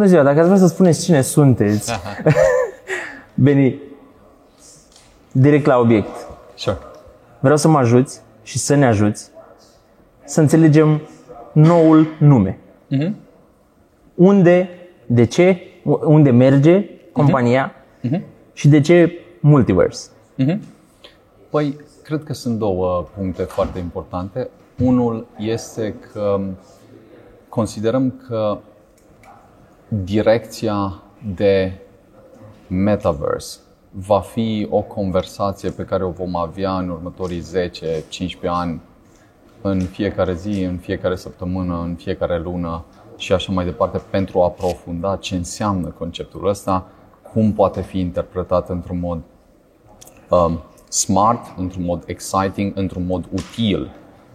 Bună ziua, dacă ați vrea să spuneți cine sunteți, Beni, direct la obiect. Sure. Vreau să mă ajuți și să ne ajuți să înțelegem noul nume. Mhm. Unde, de ce, unde merge compania Mhm. și de ce multiverse. Păi, cred că sunt două puncte foarte importante. Unul este că considerăm că direcția de metaverse. Va fi o conversație pe care o vom avea în următorii 10-15 ani, în fiecare zi, în fiecare săptămână, în fiecare lună și așa mai departe, pentru a aprofunda ce înseamnă conceptul ăsta, cum poate fi interpretat într-un mod um, smart, într-un mod exciting, într-un mod util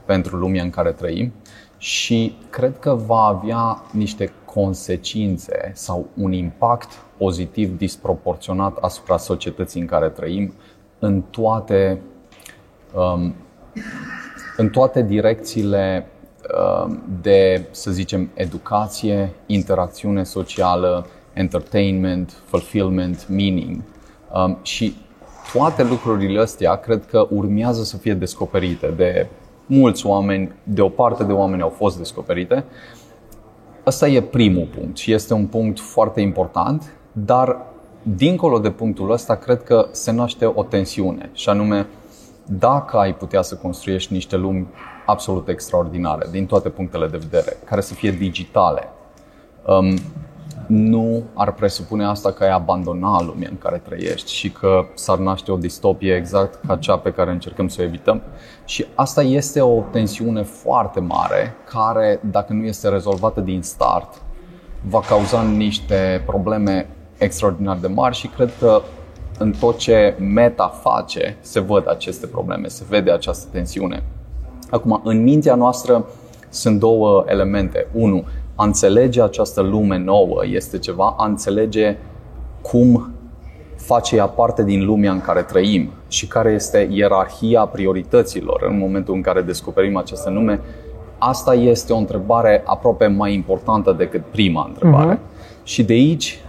pentru lumea în care trăim. Și cred că va avea niște consecințe sau un impact pozitiv disproporționat asupra societății în care trăim în toate, um, în toate direcțiile um, de, să zicem, educație, interacțiune socială, entertainment, fulfillment, meaning. Um, și toate lucrurile astea cred că urmează să fie descoperite de mulți oameni, de o parte de oameni au fost descoperite. Ăsta e primul punct și este un punct foarte important, dar dincolo de punctul ăsta cred că se naște o tensiune și anume dacă ai putea să construiești niște lumi absolut extraordinare din toate punctele de vedere, care să fie digitale, um, nu ar presupune asta că ai abandona lumea în care trăiești și că s-ar naște o distopie exact ca cea pe care încercăm să o evităm. Și asta este o tensiune foarte mare care, dacă nu este rezolvată din start, va cauza niște probleme extraordinar de mari și cred că în tot ce meta face se văd aceste probleme, se vede această tensiune. Acum, în mintea noastră sunt două elemente. Unu, a înțelege această lume nouă este ceva, a înțelege cum face ea parte din lumea în care trăim și care este ierarhia priorităților în momentul în care descoperim această lume, asta este o întrebare aproape mai importantă decât prima întrebare. Uh-huh. Și de aici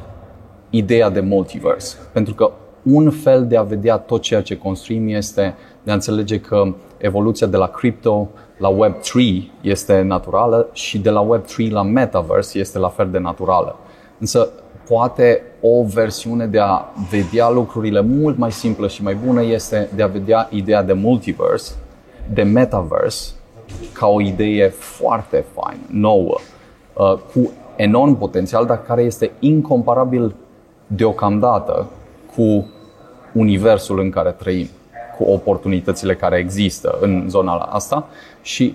ideea de multiverse. Pentru că un fel de a vedea tot ceea ce construim este de a înțelege că evoluția de la crypto la Web3 este naturală și de la Web3 la Metaverse este la fel de naturală. Însă poate o versiune de a vedea lucrurile mult mai simplă și mai bună este de a vedea ideea de multiverse, de metaverse, ca o idee foarte faină, nouă, uh, cu enorm potențial, dar care este incomparabil deocamdată cu universul în care trăim, cu oportunitățile care există în zona asta. Și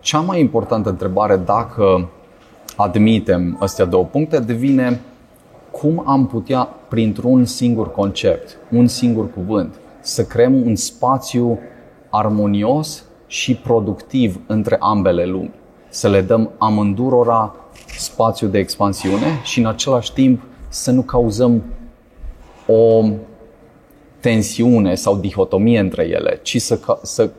cea mai importantă întrebare, dacă admitem astea două puncte, devine cum am putea, printr-un singur concept, un singur cuvânt, să creăm un spațiu armonios și productiv între ambele lumi. Să le dăm amândurora spațiu de expansiune și în același timp să nu cauzăm o tensiune sau dihotomie între ele, ci să, să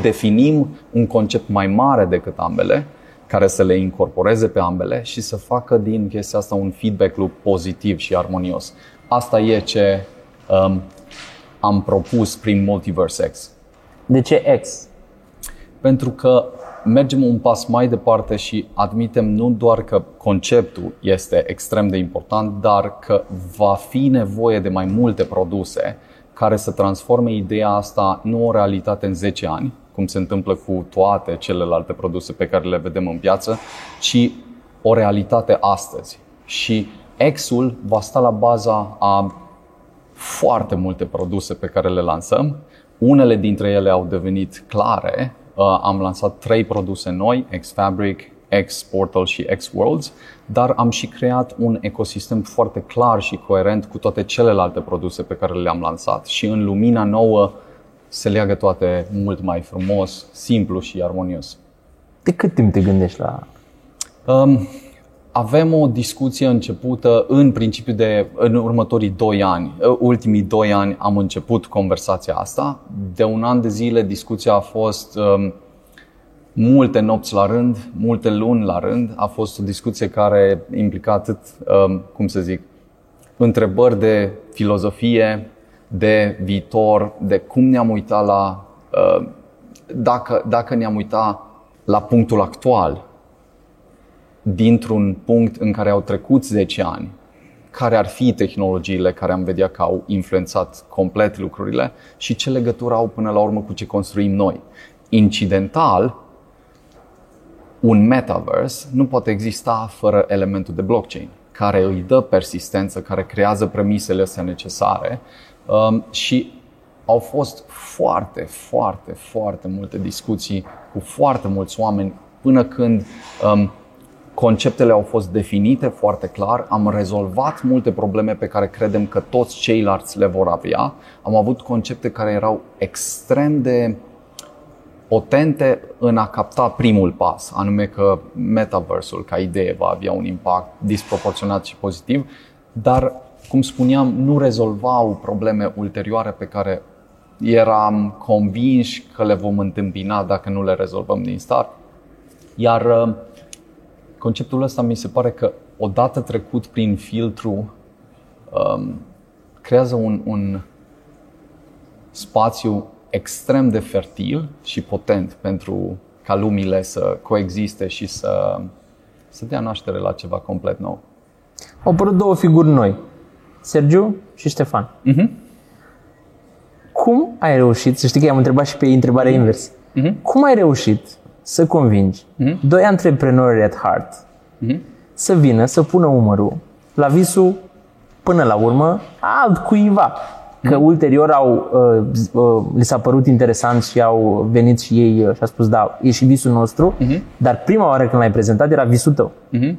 definim un concept mai mare decât ambele, care să le incorporeze pe ambele și să facă din chestia asta un feedback loop pozitiv și armonios. Asta e ce um, am propus prin Multiverse X. De ce X? Pentru că mergem un pas mai departe și admitem nu doar că conceptul este extrem de important, dar că va fi nevoie de mai multe produse care să transforme ideea asta nu o realitate în 10 ani, cum se întâmplă cu toate celelalte produse pe care le vedem în piață, ci o realitate astăzi. Și X-ul va sta la baza a foarte multe produse pe care le lansăm. Unele dintre ele au devenit clare. Am lansat trei produse noi, X-Fabric, X-Portal și X-Worlds, dar am și creat un ecosistem foarte clar și coerent cu toate celelalte produse pe care le-am lansat. Și în lumina nouă se leagă toate mult mai frumos, simplu și armonios. De cât timp te gândești la... Um, avem o discuție începută în principiu de în următorii doi ani. Ultimii doi ani am început conversația asta. De un an de zile discuția a fost um, multe nopți la rând, multe luni la rând. A fost o discuție care implica atât, um, cum să zic, întrebări de filozofie, de viitor, de cum ne-am uitat la, uh, dacă, dacă ne-am uitat la punctul actual, dintr-un punct în care au trecut 10 ani, care ar fi tehnologiile care am vedea că au influențat complet lucrurile și ce legătură au până la urmă cu ce construim noi. Incidental, un metaverse nu poate exista fără elementul de blockchain, care îi dă persistență, care creează premisele astea necesare um, și au fost foarte, foarte, foarte multe discuții cu foarte mulți oameni până când um, conceptele au fost definite foarte clar, am rezolvat multe probleme pe care credem că toți ceilalți le vor avea. Am avut concepte care erau extrem de potente în a capta primul pas, anume că metaversul ca idee va avea un impact disproporționat și pozitiv, dar, cum spuneam, nu rezolvau probleme ulterioare pe care eram convinși că le vom întâmpina dacă nu le rezolvăm din start. Iar uh, conceptul ăsta mi se pare că odată trecut prin filtru um, creează un, un spațiu extrem de fertil și potent pentru ca lumile să coexiste și să, să dea naștere la ceva complet nou. Au apărut două figuri noi, Sergiu și Ștefan. Uh-huh. Cum ai reușit, să știi că i-am întrebat și pe ei întrebarea uh-huh. invers, uh-huh. cum ai reușit să convingi uh-huh. doi antreprenori at heart uh-huh. să vină, să pună umărul la visul până la urmă alt cuiva că ulterior au, uh, uh, li s-a părut interesant și au venit și ei uh, și a spus, da, e și visul nostru, uh-huh. dar prima oară când l-ai prezentat era visul tău. Uh-huh.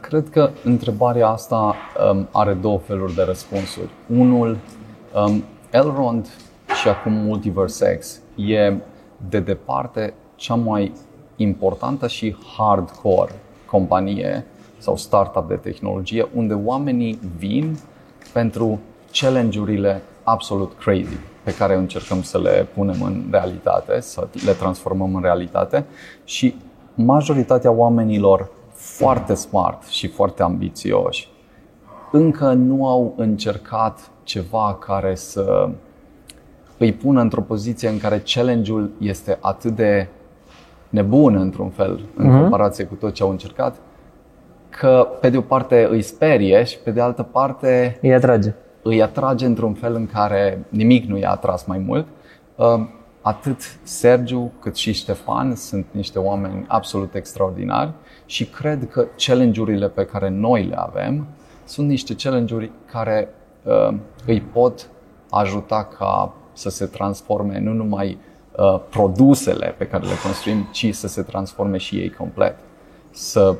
Cred că întrebarea asta um, are două feluri de răspunsuri. Unul, um, Elrond și acum Multiverse X e de departe cea mai importantă și hardcore companie sau startup de tehnologie unde oamenii vin pentru challenge-urile absolut crazy pe care încercăm să le punem în realitate, să le transformăm în realitate. Și majoritatea oamenilor foarte smart și foarte ambițioși încă nu au încercat ceva care să îi pună într-o poziție în care challenge-ul este atât de nebun într-un fel în uh-huh. comparație cu tot ce au încercat, că pe de o parte îi sperie și pe de altă parte îi atrage îi atrage într-un fel în care nimic nu i-a atras mai mult. Uh, atât Sergiu cât și Ștefan sunt niște oameni absolut extraordinari și cred că challenge-urile pe care noi le avem sunt niște challenge-uri care uh, îi pot ajuta ca să se transforme nu numai uh, produsele pe care le construim, ci să se transforme și ei complet. Să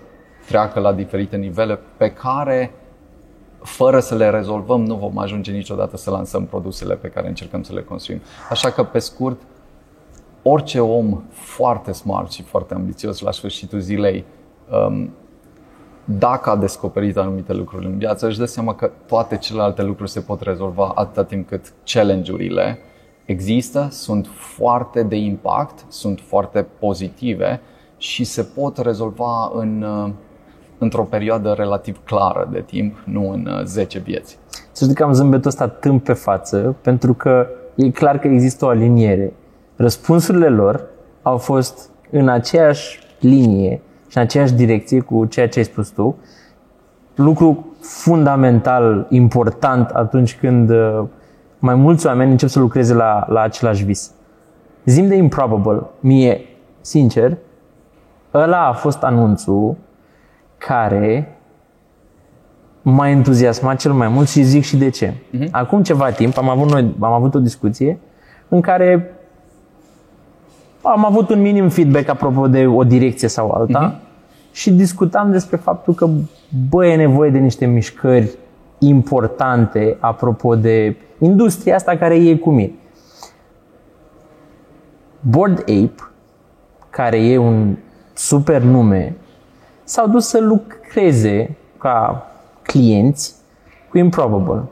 treacă la diferite nivele pe care fără să le rezolvăm, nu vom ajunge niciodată să lansăm produsele pe care încercăm să le construim. Așa că, pe scurt, orice om foarte smart și foarte ambițios la sfârșitul zilei, um, dacă a descoperit anumite lucruri în viață, își dă seama că toate celelalte lucruri se pot rezolva atâta timp cât challenge-urile există, sunt foarte de impact, sunt foarte pozitive și se pot rezolva în uh, într-o perioadă relativ clară de timp, nu în 10 uh, vieți. Să știi că am zâmbetul ăsta tâmp pe față, pentru că e clar că există o aliniere. Răspunsurile lor au fost în aceeași linie și în aceeași direcție cu ceea ce ai spus tu. Lucru fundamental, important atunci când uh, mai mulți oameni încep să lucreze la, la același vis. Zim de improbable, mie, sincer, ăla a fost anunțul care m-a entuziasmat cel mai mult și zic și de ce. Uh-huh. Acum ceva timp am avut, noi, am avut o discuție în care am avut un minim feedback apropo de o direcție sau alta uh-huh. și discutam despre faptul că bă, e nevoie de niște mișcări importante apropo de industria asta care e cu mine. Board Ape, care e un super nume s-au dus să lucreze ca clienți cu Improbable.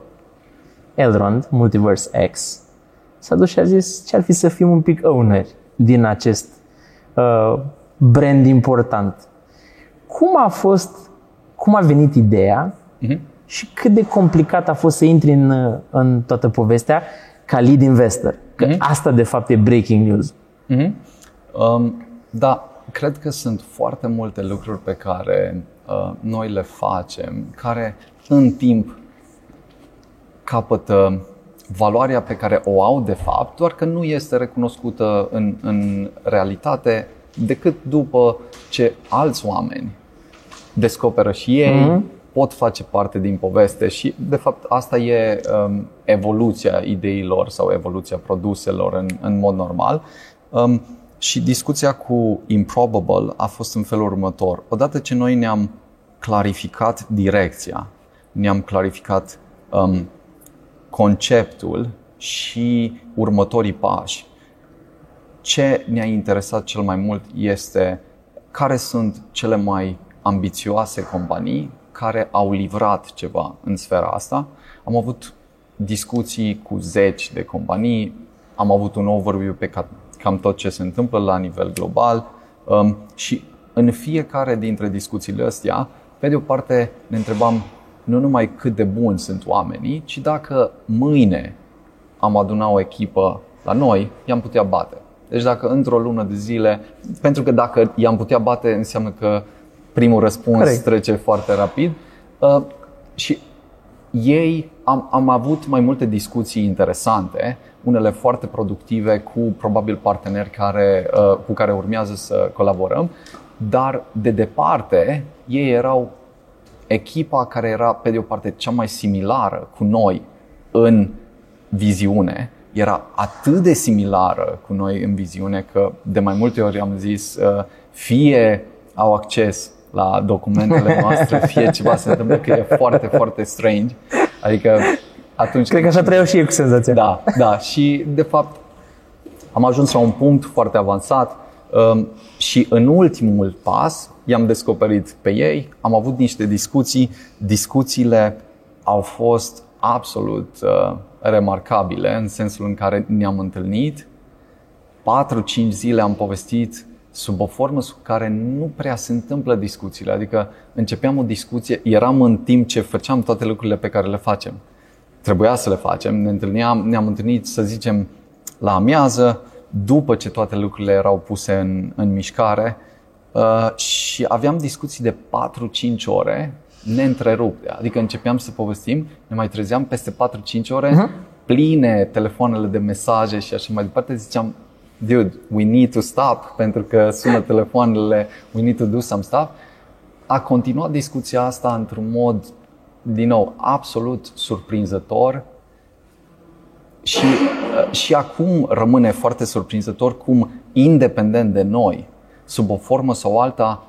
Elrond, Multiverse X, s-a dus și a zis ce ar fi să fim un pic owner din acest uh, brand important. Cum a fost, cum a venit ideea uh-huh. Și cât de complicat a fost să intri în, în toată povestea ca lead investor? Că uh-huh. asta de fapt e breaking news. Uh-huh. Um, da, cred că sunt foarte multe lucruri pe care uh, noi le facem, care în timp capătă valoarea pe care o au de fapt, doar că nu este recunoscută în, în realitate decât după ce alți oameni descoperă și ei, mm-hmm. Pot face parte din poveste și de fapt asta e um, evoluția ideilor sau evoluția produselor în, în mod normal. Um, și discuția cu Improbable a fost în felul următor. Odată ce noi ne-am clarificat direcția, ne-am clarificat um, conceptul și următorii pași, ce ne-a interesat cel mai mult este care sunt cele mai ambițioase companii care au livrat ceva în sfera asta. Am avut discuții cu zeci de companii, am avut un overview pe cam tot ce se întâmplă la nivel global um, și în fiecare dintre discuțiile astea, pe de o parte ne întrebam nu numai cât de buni sunt oamenii, ci dacă mâine am adunat o echipă la noi, i-am putea bate. Deci dacă într-o lună de zile, pentru că dacă i-am putea bate, înseamnă că primul răspuns Correct. trece foarte rapid. Uh, și ei am, am avut mai multe discuții interesante, unele foarte productive cu probabil parteneri care, uh, cu care urmează să colaborăm, dar de departe ei erau echipa care era pe de o parte cea mai similară cu noi în viziune, era atât de similară cu noi în viziune că de mai multe ori am zis uh, fie au acces la documentele noastre, fie ceva se întâmplă, că e foarte, foarte strange. Adică atunci... Cred că așa trăiau și eu cu senzația. Da, da. Și de fapt am ajuns la un punct foarte avansat um, și în ultimul pas i-am descoperit pe ei, am avut niște discuții, discuțiile au fost absolut uh, remarcabile în sensul în care ne-am întâlnit, 4-5 zile am povestit sub o formă sub care nu prea se întâmplă discuțiile. Adică începeam o discuție, eram în timp ce făceam toate lucrurile pe care le facem. Trebuia să le facem, ne întâlneam, ne-am întâlnit, să zicem, la amiază, după ce toate lucrurile erau puse în, în mișcare uh, și aveam discuții de 4-5 ore neîntrerupte. Adică începeam să povestim, ne mai trezeam peste 4-5 ore, uh-huh. pline telefoanele de mesaje și așa mai departe. Ziceam, dude, we need to stop, pentru că sună telefoanele, we need to do some stuff. A continuat discuția asta într-un mod, din nou, absolut surprinzător și, și acum rămâne foarte surprinzător cum, independent de noi, sub o formă sau alta,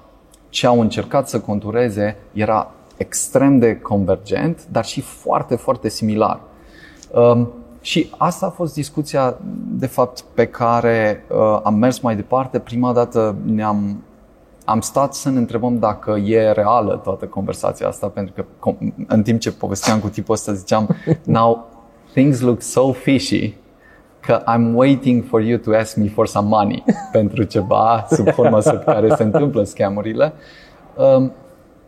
ce au încercat să contureze era extrem de convergent, dar și foarte, foarte similar. Um, și asta a fost discuția, de fapt, pe care uh, am mers mai departe. Prima dată ne-am am stat să ne întrebăm dacă e reală toată conversația asta, pentru că în timp ce povesteam cu tipul ăsta ziceam, now things look so fishy că I'm waiting for you to ask me for some money pentru ceva sub forma sub care se întâmplă scamurile. Um,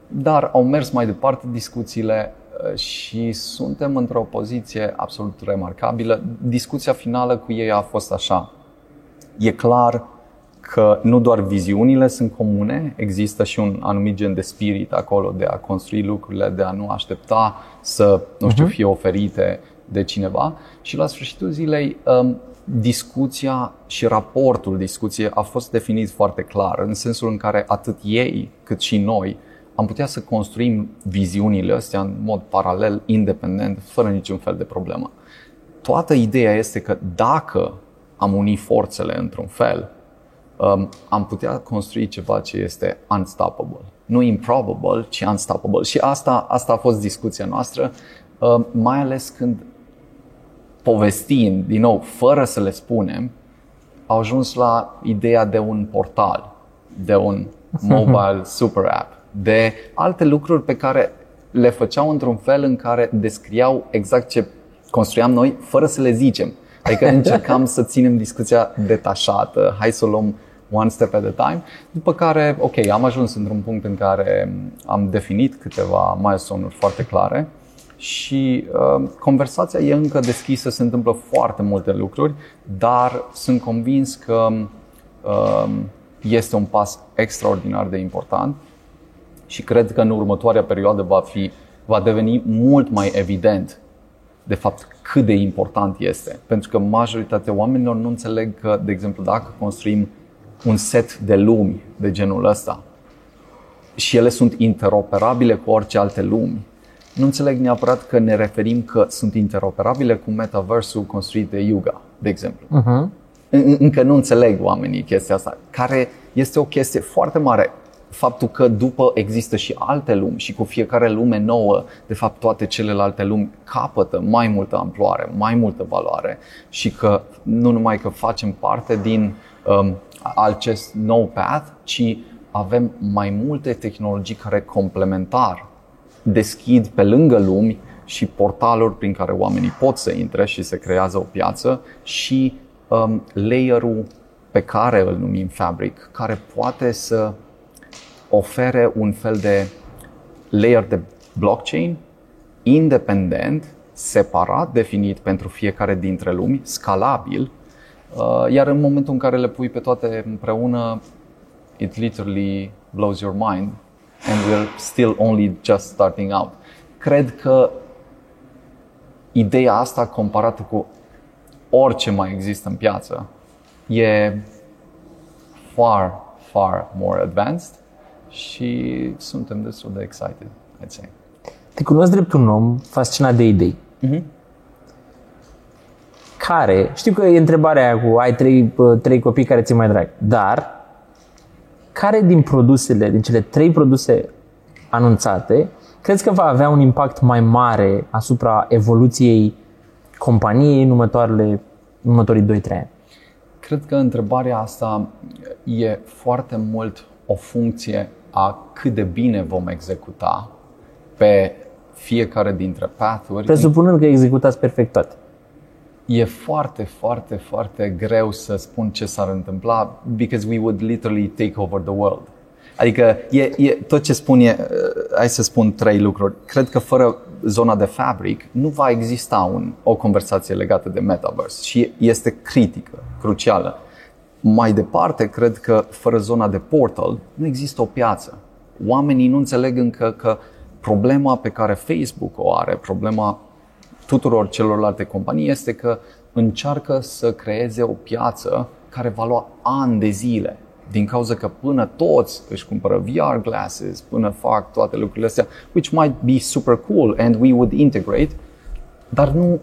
dar au mers mai departe discuțiile uh, și suntem într-o poziție absolut remarcabilă. Discuția finală cu ei a fost așa. E clar că nu doar viziunile sunt comune, există și un anumit gen de spirit acolo de a construi lucrurile, de a nu aștepta să, nu știu, mhm. fie oferite de cineva. Și la sfârșitul zilei, um, discuția și raportul discuției a fost definit foarte clar, în sensul în care atât ei cât și noi am putea să construim viziunile astea în mod paralel, independent, fără niciun fel de problemă. Toată ideea este că dacă am unit forțele într-un fel, um, am putea construi ceva ce este unstoppable. Nu improbable, ci unstoppable. Și asta, asta a fost discuția noastră, um, mai ales când povestim, din nou, fără să le spunem, au ajuns la ideea de un portal, de un mobile super app de alte lucruri pe care le făceau într-un fel în care descriau exact ce construiam noi, fără să le zicem. Adică încercam să ținem discuția detașată, hai să o luăm one step at a time. După care, ok, am ajuns într-un punct în care am definit câteva milestone-uri foarte clare și uh, conversația e încă deschisă, se întâmplă foarte multe lucruri, dar sunt convins că uh, este un pas extraordinar de important și cred că în următoarea perioadă va, fi, va deveni mult mai evident de fapt cât de important este. Pentru că majoritatea oamenilor nu înțeleg că, de exemplu, dacă construim un set de lumi de genul ăsta și ele sunt interoperabile cu orice alte lumi, nu înțeleg neapărat că ne referim că sunt interoperabile cu metaversul construit de Yuga, de exemplu. Uh-huh. Încă nu înțeleg oamenii chestia asta, care este o chestie foarte mare faptul că după există și alte lumi și cu fiecare lume nouă, de fapt toate celelalte lumi capătă mai multă amploare, mai multă valoare și că nu numai că facem parte din um, acest nou path, ci avem mai multe tehnologii care complementar deschid pe lângă lumi și portaluri prin care oamenii pot să intre și se creează o piață și um, layerul pe care îl numim Fabric, care poate să ofere un fel de layer de blockchain independent, separat definit pentru fiecare dintre lumi, scalabil, uh, iar în momentul în care le pui pe toate împreună, it literally blows your mind and we're still only just starting out. Cred că ideea asta comparată cu orice mai există în piață e far, far more advanced și suntem destul de excited, I'd say. Te cunosc drept un om fascinat de idei. Uh-huh. Care, știu că e întrebarea aia cu ai trei, trei copii care ți mai drag, dar care din produsele, din cele trei produse anunțate, crezi că va avea un impact mai mare asupra evoluției companiei în următoarele, în următorii 2-3 ani? Cred că întrebarea asta e foarte mult o funcție a cât de bine vom executa pe fiecare dintre pathuri. Presupunând că executați perfect toate. E foarte, foarte, foarte greu să spun ce s-ar întâmpla because we would literally take over the world. Adică e, e, tot ce spun e, uh, hai să spun trei lucruri. Cred că fără zona de fabric nu va exista un, o conversație legată de metaverse și este critică, crucială. Mai departe, cred că fără zona de portal nu există o piață. Oamenii nu înțeleg încă că problema pe care Facebook o are, problema tuturor celorlalte companii este că încearcă să creeze o piață care va lua ani de zile. Din cauza că până toți își cumpără VR glasses, până fac toate lucrurile astea, which might be super cool and we would integrate, dar nu,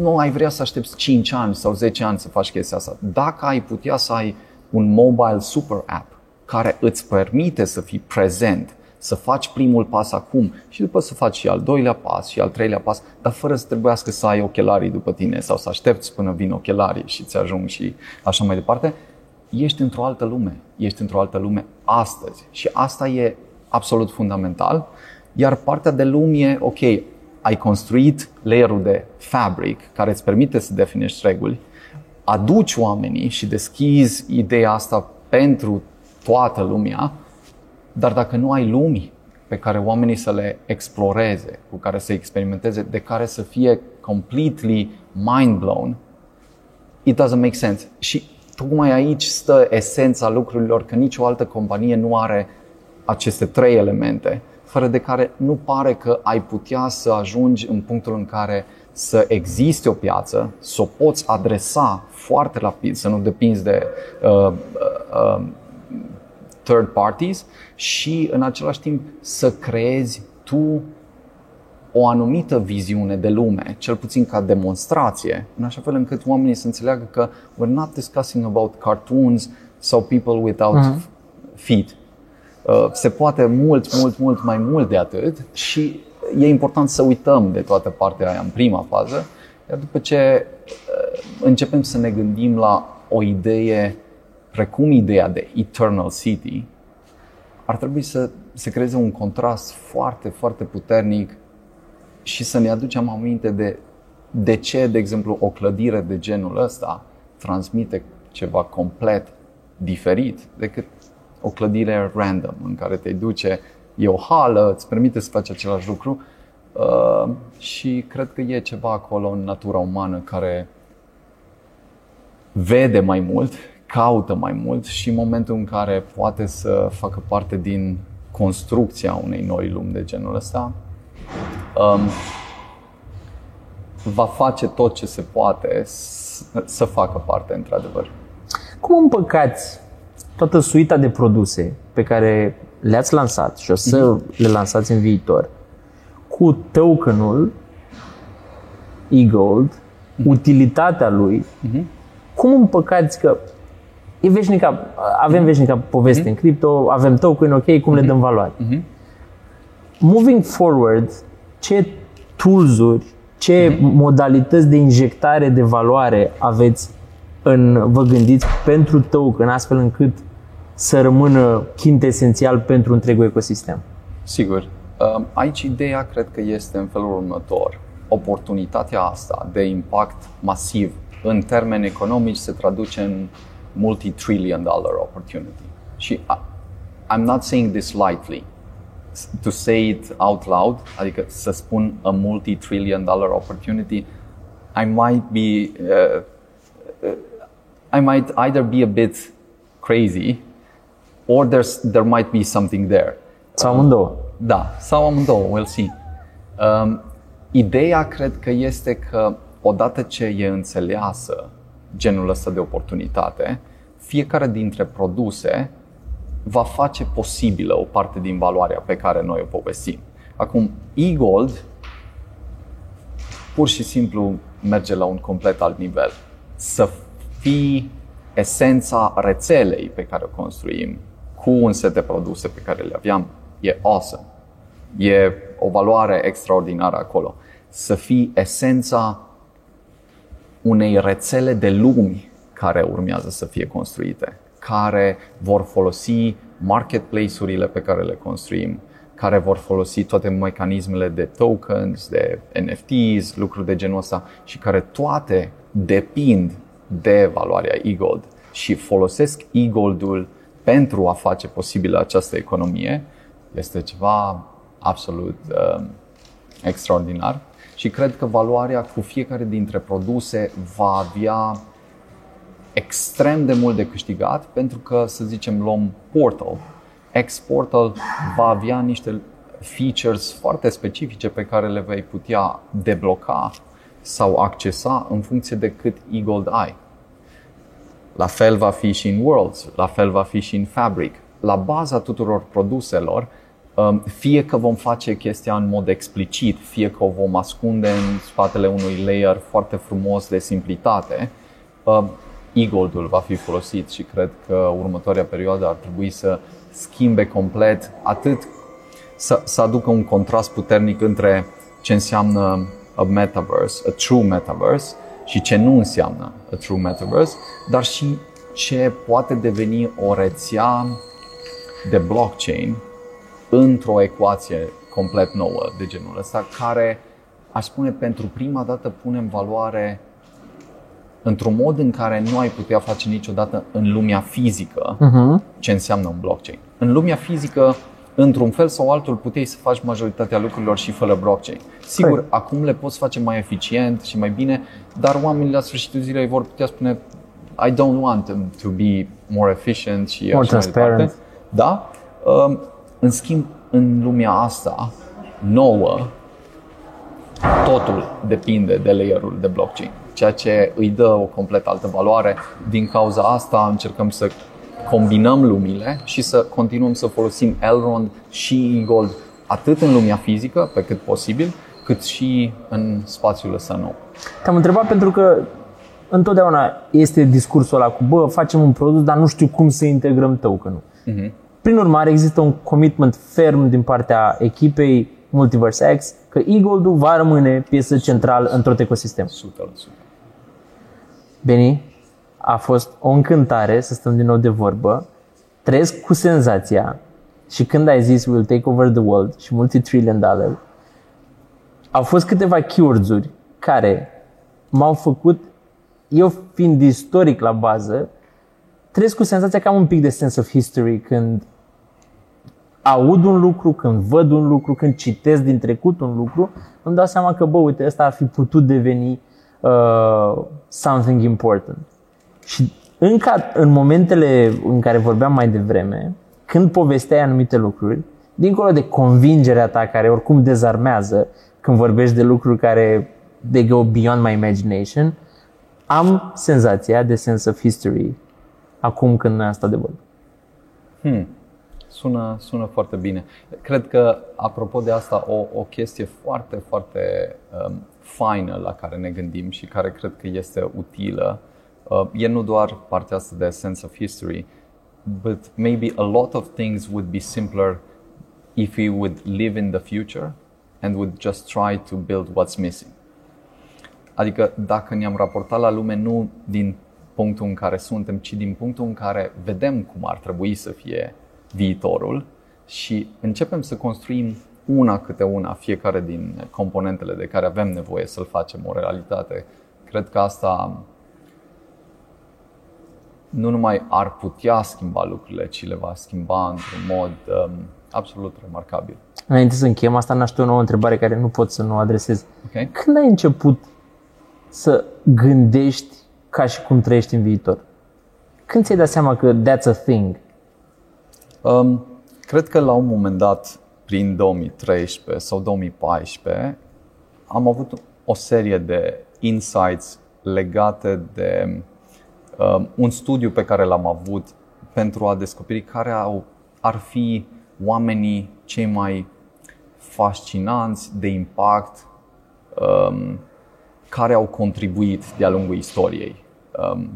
nu ai vrea să aștepți 5 ani sau 10 ani să faci chestia asta. Dacă ai putea să ai un mobile super app care îți permite să fii prezent, să faci primul pas acum și după să faci și al doilea pas și al treilea pas, dar fără să trebuiască să ai ochelarii după tine sau să aștepți până vin ochelarii și ți ajung și așa mai departe, ești într-o altă lume. Ești într-o altă lume astăzi. Și asta e absolut fundamental. Iar partea de lume e, ok, ai construit layerul de fabric care îți permite să definești reguli, aduci oamenii și deschizi ideea asta pentru toată lumea, dar dacă nu ai lumi pe care oamenii să le exploreze, cu care să experimenteze, de care să fie completely mind blown, it doesn't make sense. Și tocmai aici stă esența lucrurilor, că nicio altă companie nu are aceste trei elemente fără de care nu pare că ai putea să ajungi în punctul în care să existe o piață, să o poți adresa foarte rapid, să nu depinzi de uh, uh, uh, third parties și în același timp să creezi tu o anumită viziune de lume, cel puțin ca demonstrație, în așa fel încât oamenii să înțeleagă că we're not discussing about cartoons sau people without uh-huh. feet Uh, se poate mult, mult, mult mai mult de atât și e important să uităm de toată partea aia în prima fază, iar după ce uh, începem să ne gândim la o idee precum ideea de Eternal City, ar trebui să se creeze un contrast foarte, foarte puternic și să ne aducem aminte de de ce, de exemplu, o clădire de genul ăsta transmite ceva complet diferit decât o clădire random în care te duce, e o hală, îți permite să faci același lucru uh, și cred că e ceva acolo în natura umană care vede mai mult, caută mai mult și în momentul în care poate să facă parte din construcția unei noi lumi de genul ăsta, um, va face tot ce se poate să facă parte, într-adevăr. Cum împăcați toată suita de produse pe care le-ați lansat și o să mm-hmm. le lansați în viitor cu tokenul e-gold, mm-hmm. utilitatea lui, mm-hmm. cum împăcați că e veșnica, avem mm-hmm. veșnica poveste mm-hmm. în cripto, avem token, ok, cum mm-hmm. le dăm valoare? Mm-hmm. Moving forward, ce tools-uri, ce mm-hmm. modalități de injectare de valoare aveți în, vă gândiți pentru token astfel încât să rămână esențial pentru întregul ecosistem? Sigur. Um, aici ideea cred că este în felul următor. Oportunitatea asta de impact masiv în termeni economici se traduce în multi-trillion dollar opportunity. Și I'm not saying this lightly. To say it out loud, adică să spun a multi-trillion dollar opportunity, I might be uh, uh, I might either be a bit crazy or there's, there might be something there. Sau amândouă. Da, sau amândouă, we'll see. Um, ideea cred că este că odată ce e înțeleasă genul ăsta de oportunitate, fiecare dintre produse va face posibilă o parte din valoarea pe care noi o povestim. Acum, e-gold pur și simplu merge la un complet alt nivel. Să fii esența rețelei pe care o construim cu un set de produse pe care le aveam, e awesome. E o valoare extraordinară acolo. Să fii esența unei rețele de lumi care urmează să fie construite, care vor folosi marketplace-urile pe care le construim, care vor folosi toate mecanismele de tokens, de NFTs, lucruri de genul ăsta și care toate depind de valoarea e-gold și folosesc e-goldul pentru a face posibilă această economie, este ceva absolut uh, extraordinar și cred că valoarea cu fiecare dintre produse va avea extrem de mult de câștigat pentru că, să zicem, luăm Portal. X-Portal va avea niște features foarte specifice pe care le vei putea debloca sau accesa în funcție de cât e-gold ai. La fel va fi și în Worlds, la fel va fi și în Fabric. La baza tuturor produselor, um, fie că vom face chestia în mod explicit, fie că o vom ascunde în spatele unui layer foarte frumos de simplitate, um, e-goldul va fi folosit și cred că următoarea perioadă ar trebui să schimbe complet atât să, să aducă un contrast puternic între ce înseamnă a metaverse, a true metaverse și ce nu înseamnă a true metaverse, dar și ce poate deveni o rețea de blockchain într-o ecuație complet nouă de genul ăsta, care, aș spune, pentru prima dată pune în valoare într-un mod în care nu ai putea face niciodată în lumea fizică uh-huh. ce înseamnă un blockchain. În lumea fizică, într-un fel sau altul, puteai să faci majoritatea lucrurilor și fără blockchain. Sigur, Correct. acum le poți face mai eficient și mai bine, dar oamenii la sfârșitul zilei vor putea spune I don't want them to be more efficient și more așa transparent. Mai Da? Um, în schimb, în lumea asta nouă, totul depinde de layerul de blockchain ceea ce îi dă o complet altă valoare. Din cauza asta încercăm să combinăm lumile și să continuăm să folosim Elrond și Gold atât în lumea fizică, pe cât posibil, cât și în spațiul ăsta nou. Te-am întrebat pentru că întotdeauna este discursul ăla cu, bă, facem un produs, dar nu știu cum să integrăm token-ul. Uh-huh. Prin urmare, există un commitment ferm din partea echipei Multiverse X că e-gold va rămâne piesă centrală într-un ecosistem. 100%. Beni, a fost o încântare să stăm din nou de vorbă. Trăiesc cu senzația și când ai zis will take over the world și multi-trillion dollar, au fost câteva keywords-uri care m-au făcut, eu fiind istoric la bază, trăiesc cu senzația că am un pic de sense of history când aud un lucru, când văd un lucru, când citesc din trecut un lucru, îmi dau seama că, bă, uite, ăsta ar fi putut deveni uh, something important. Și încă în momentele în care vorbeam mai devreme, când povesteai anumite lucruri, dincolo de convingerea ta care oricum dezarmează când vorbești de lucruri care they go beyond my imagination, am senzația de sense of history acum când noi am stat de vorbă. Hmm. Sună, sună foarte bine. Cred că, apropo de asta, o, o chestie foarte, foarte um, faină la care ne gândim și care cred că este utilă uh, e nu doar partea asta de sense of history, but maybe a lot of things would be simpler if we would live in the future and would just try to build what's missing. Adică dacă ne-am raportat la lume nu din punctul în care suntem, ci din punctul în care vedem cum ar trebui să fie viitorul și începem să construim una câte una fiecare din componentele de care avem nevoie să-l facem o realitate. Cred că asta nu numai ar putea schimba lucrurile, ci le va schimba într-un mod um, absolut remarcabil. Înainte să încheiem, asta naște o nouă întrebare care nu pot să nu o adresez. Okay. Când ai început să gândești ca și cum trăiești în viitor? Când ți-ai dat seama că that's a thing? Um, cred că la un moment dat, prin 2013 sau 2014, am avut o serie de insights legate de um, un studiu pe care l-am avut pentru a descoperi care au, ar fi oamenii cei mai fascinanți de impact um, care au contribuit de-a lungul istoriei um,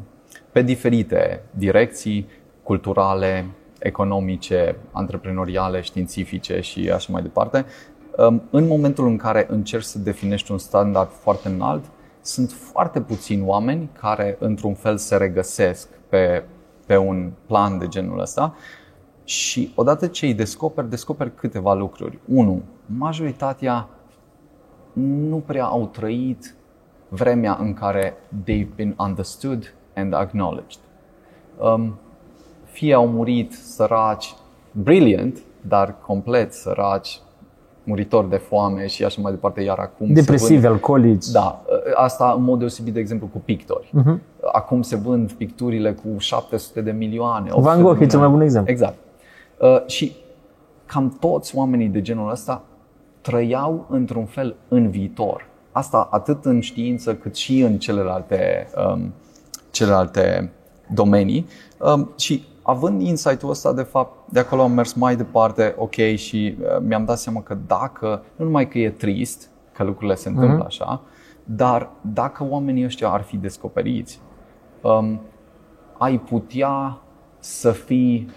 pe diferite direcții culturale, economice, antreprenoriale, științifice și așa mai departe. Um, în momentul în care încerci să definești un standard foarte înalt, sunt foarte puțini oameni care, într-un fel, se regăsesc pe, pe un plan de genul ăsta și odată ce îi descoperi, descoperi câteva lucruri. Unu, majoritatea nu prea au trăit vremea în care they've been understood and acknowledged. Um, fie au murit săraci, brilliant, dar complet săraci, muritori de foame și așa mai departe, iar acum Depresivi, alcoolici. Da, asta în mod deosebit, de exemplu, cu pictori. Uh-huh. Acum se vând picturile cu 700 de milioane. Van Gogh e cel mai bun exemplu. Exact. Uh, și cam toți oamenii de genul ăsta trăiau într-un fel în viitor. Asta atât în știință cât și în celelalte, um, celelalte domenii. Um, și având insight-ul ăsta, de fapt, de acolo am mers mai departe, ok, și uh, mi-am dat seama că dacă, nu numai că e trist că lucrurile se întâmplă uh-huh. așa, dar dacă oamenii ăștia ar fi descoperiți, um, ai putea să fii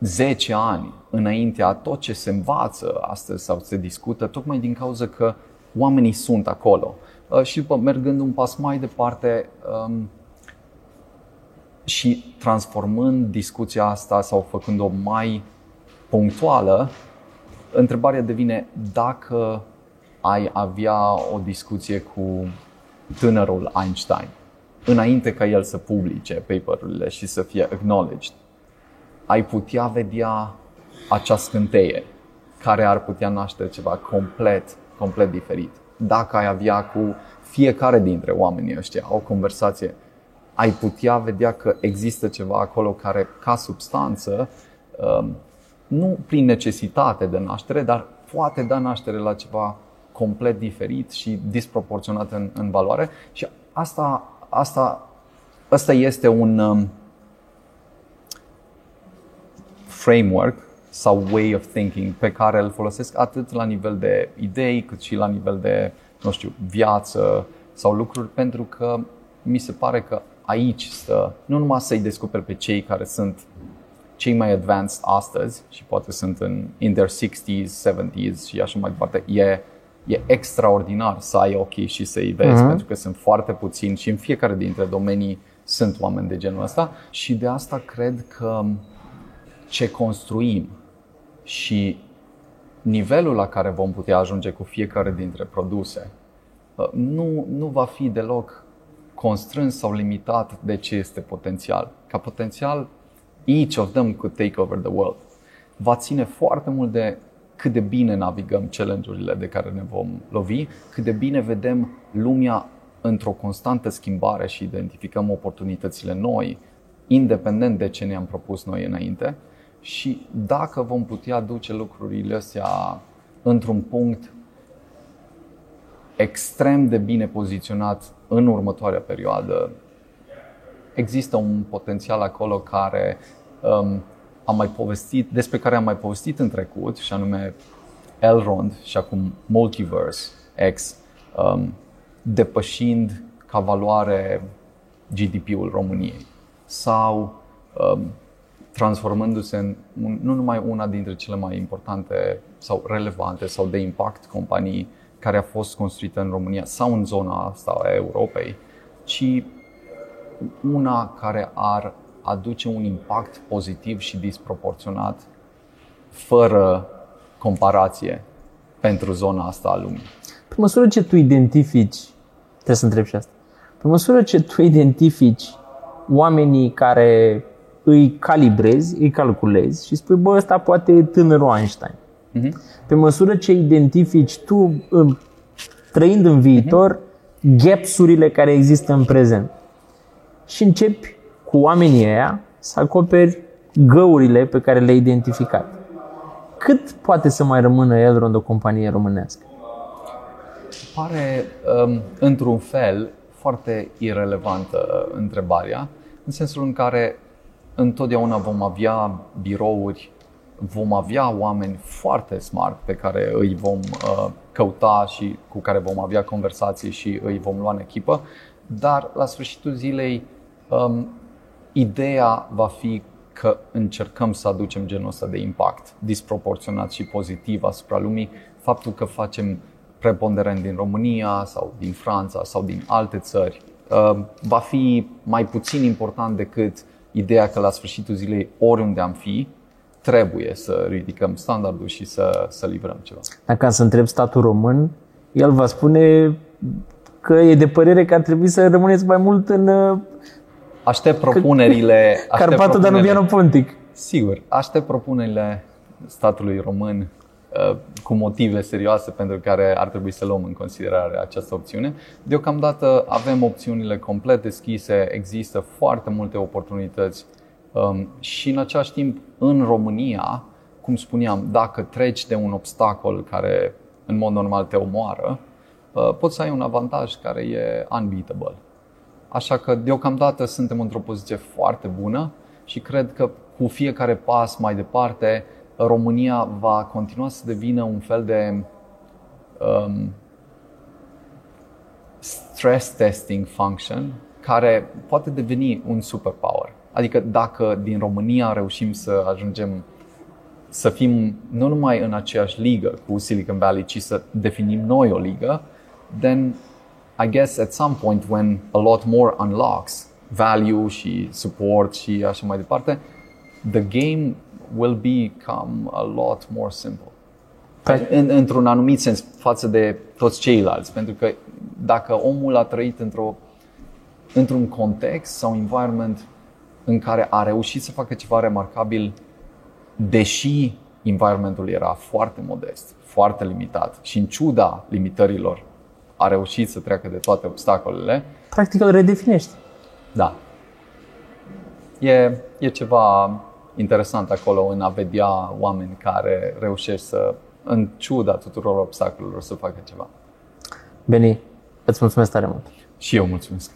10 ani înaintea tot ce se învață astăzi sau se discută, tocmai din cauza că oamenii sunt acolo. Uh, și după, mergând un pas mai departe um, și transformând discuția asta sau făcând-o mai punctuală, întrebarea devine dacă ai avea o discuție cu tânărul Einstein înainte ca el să publice paperurile și să fie acknowledged ai putea vedea acea scânteie care ar putea naște ceva complet, complet diferit. Dacă ai avea cu fiecare dintre oamenii ăștia o conversație, ai putea vedea că există ceva acolo care, ca substanță, um, nu prin necesitate de naștere, dar poate da naștere la ceva complet diferit și disproporționat în, în valoare. Și asta, asta, asta este un, um, framework sau way of thinking pe care îl folosesc atât la nivel de idei cât și la nivel de, nu știu, viață sau lucruri pentru că mi se pare că aici stă, nu numai să-i descoperi pe cei care sunt cei mai advanced astăzi și poate sunt în in their 60s, 70s și așa mai departe, e, e extraordinar să ai ochii și să-i vezi uh-huh. pentru că sunt foarte puțini și în fiecare dintre domenii sunt oameni de genul ăsta și de asta cred că ce construim și nivelul la care vom putea ajunge cu fiecare dintre produse uh, nu, nu va fi deloc constrâns sau limitat de ce este potențial. Ca potențial, each of them could take over the world. Va ține foarte mult de cât de bine navigăm challenge-urile de care ne vom lovi, cât de bine vedem lumea într-o constantă schimbare și identificăm oportunitățile noi, independent de ce ne-am propus noi înainte și dacă vom putea duce lucrurile astea într-un punct extrem de bine poziționat în următoarea perioadă, există un potențial acolo care um, am mai povestit, despre care am mai povestit în trecut, și anume Elrond și acum Multiverse X, um, depășind ca valoare GDP-ul României. Sau um, transformându-se în nu numai una dintre cele mai importante sau relevante sau de impact companii care a fost construită în România sau în zona asta a Europei, ci una care ar aduce un impact pozitiv și disproporționat fără comparație pentru zona asta a lumii. Pe măsură ce tu identifici, trebuie să întreb și asta, pe măsură ce tu identifici oamenii care îi calibrezi, îi calculezi și spui, bă, ăsta poate e tânărul Einstein. Uh-huh. Pe măsură ce identifici tu, trăind în viitor, uh-huh. gapsurile care există în prezent. Și începi cu oamenii ăia să acoperi găurile pe care le-ai identificat. Cât poate să mai rămână Elrond o companie românească? Pare, um, într-un fel, foarte irelevantă întrebarea, în sensul în care întotdeauna vom avea birouri, vom avea oameni foarte smart pe care îi vom uh, căuta și cu care vom avea conversații și îi vom lua în echipă, dar la sfârșitul zilei um, ideea va fi că încercăm să aducem genul ăsta de impact disproporționat și pozitiv asupra lumii, faptul că facem preponderent din România sau din Franța sau din alte țări uh, va fi mai puțin important decât ideea că la sfârșitul zilei, oriunde am fi, trebuie să ridicăm standardul și să, să livrăm ceva. Dacă să întreb statul român, el va spune că e de părere că ar trebui să rămâneți mai mult în uh, Aștept propunerile. Carpatul Danubiano Pontic. Sigur, aștept propunerile statului român uh, cu motive serioase pentru care ar trebui să luăm în considerare această opțiune. Deocamdată avem opțiunile complet deschise, există foarte multe oportunități um, și în același timp în România, cum spuneam, dacă treci de un obstacol care în mod normal te omoară, uh, poți să ai un avantaj care e unbeatable. Așa că deocamdată suntem într-o poziție foarte bună și cred că cu fiecare pas mai departe România va continua să devină un fel de um, stress testing function care poate deveni un superpower. Adică dacă din România reușim să ajungem să fim nu numai în aceeași ligă cu Silicon Valley, ci să definim noi o ligă, then I guess at some point when a lot more unlocks value și support și așa mai departe, the game will become a lot more simple. În, într-un anumit sens față de toți ceilalți. Pentru că dacă omul a trăit într-o, într-un context sau environment în care a reușit să facă ceva remarcabil, deși environmentul era foarte modest, foarte limitat și în ciuda limitărilor a reușit să treacă de toate obstacolele. Practic îl redefinești. Da. E, e ceva interesant acolo în a vedea oameni care reușesc să, în ciuda tuturor obstacolelor, să facă ceva. Beni, îți mulțumesc tare mult. Și eu mulțumesc.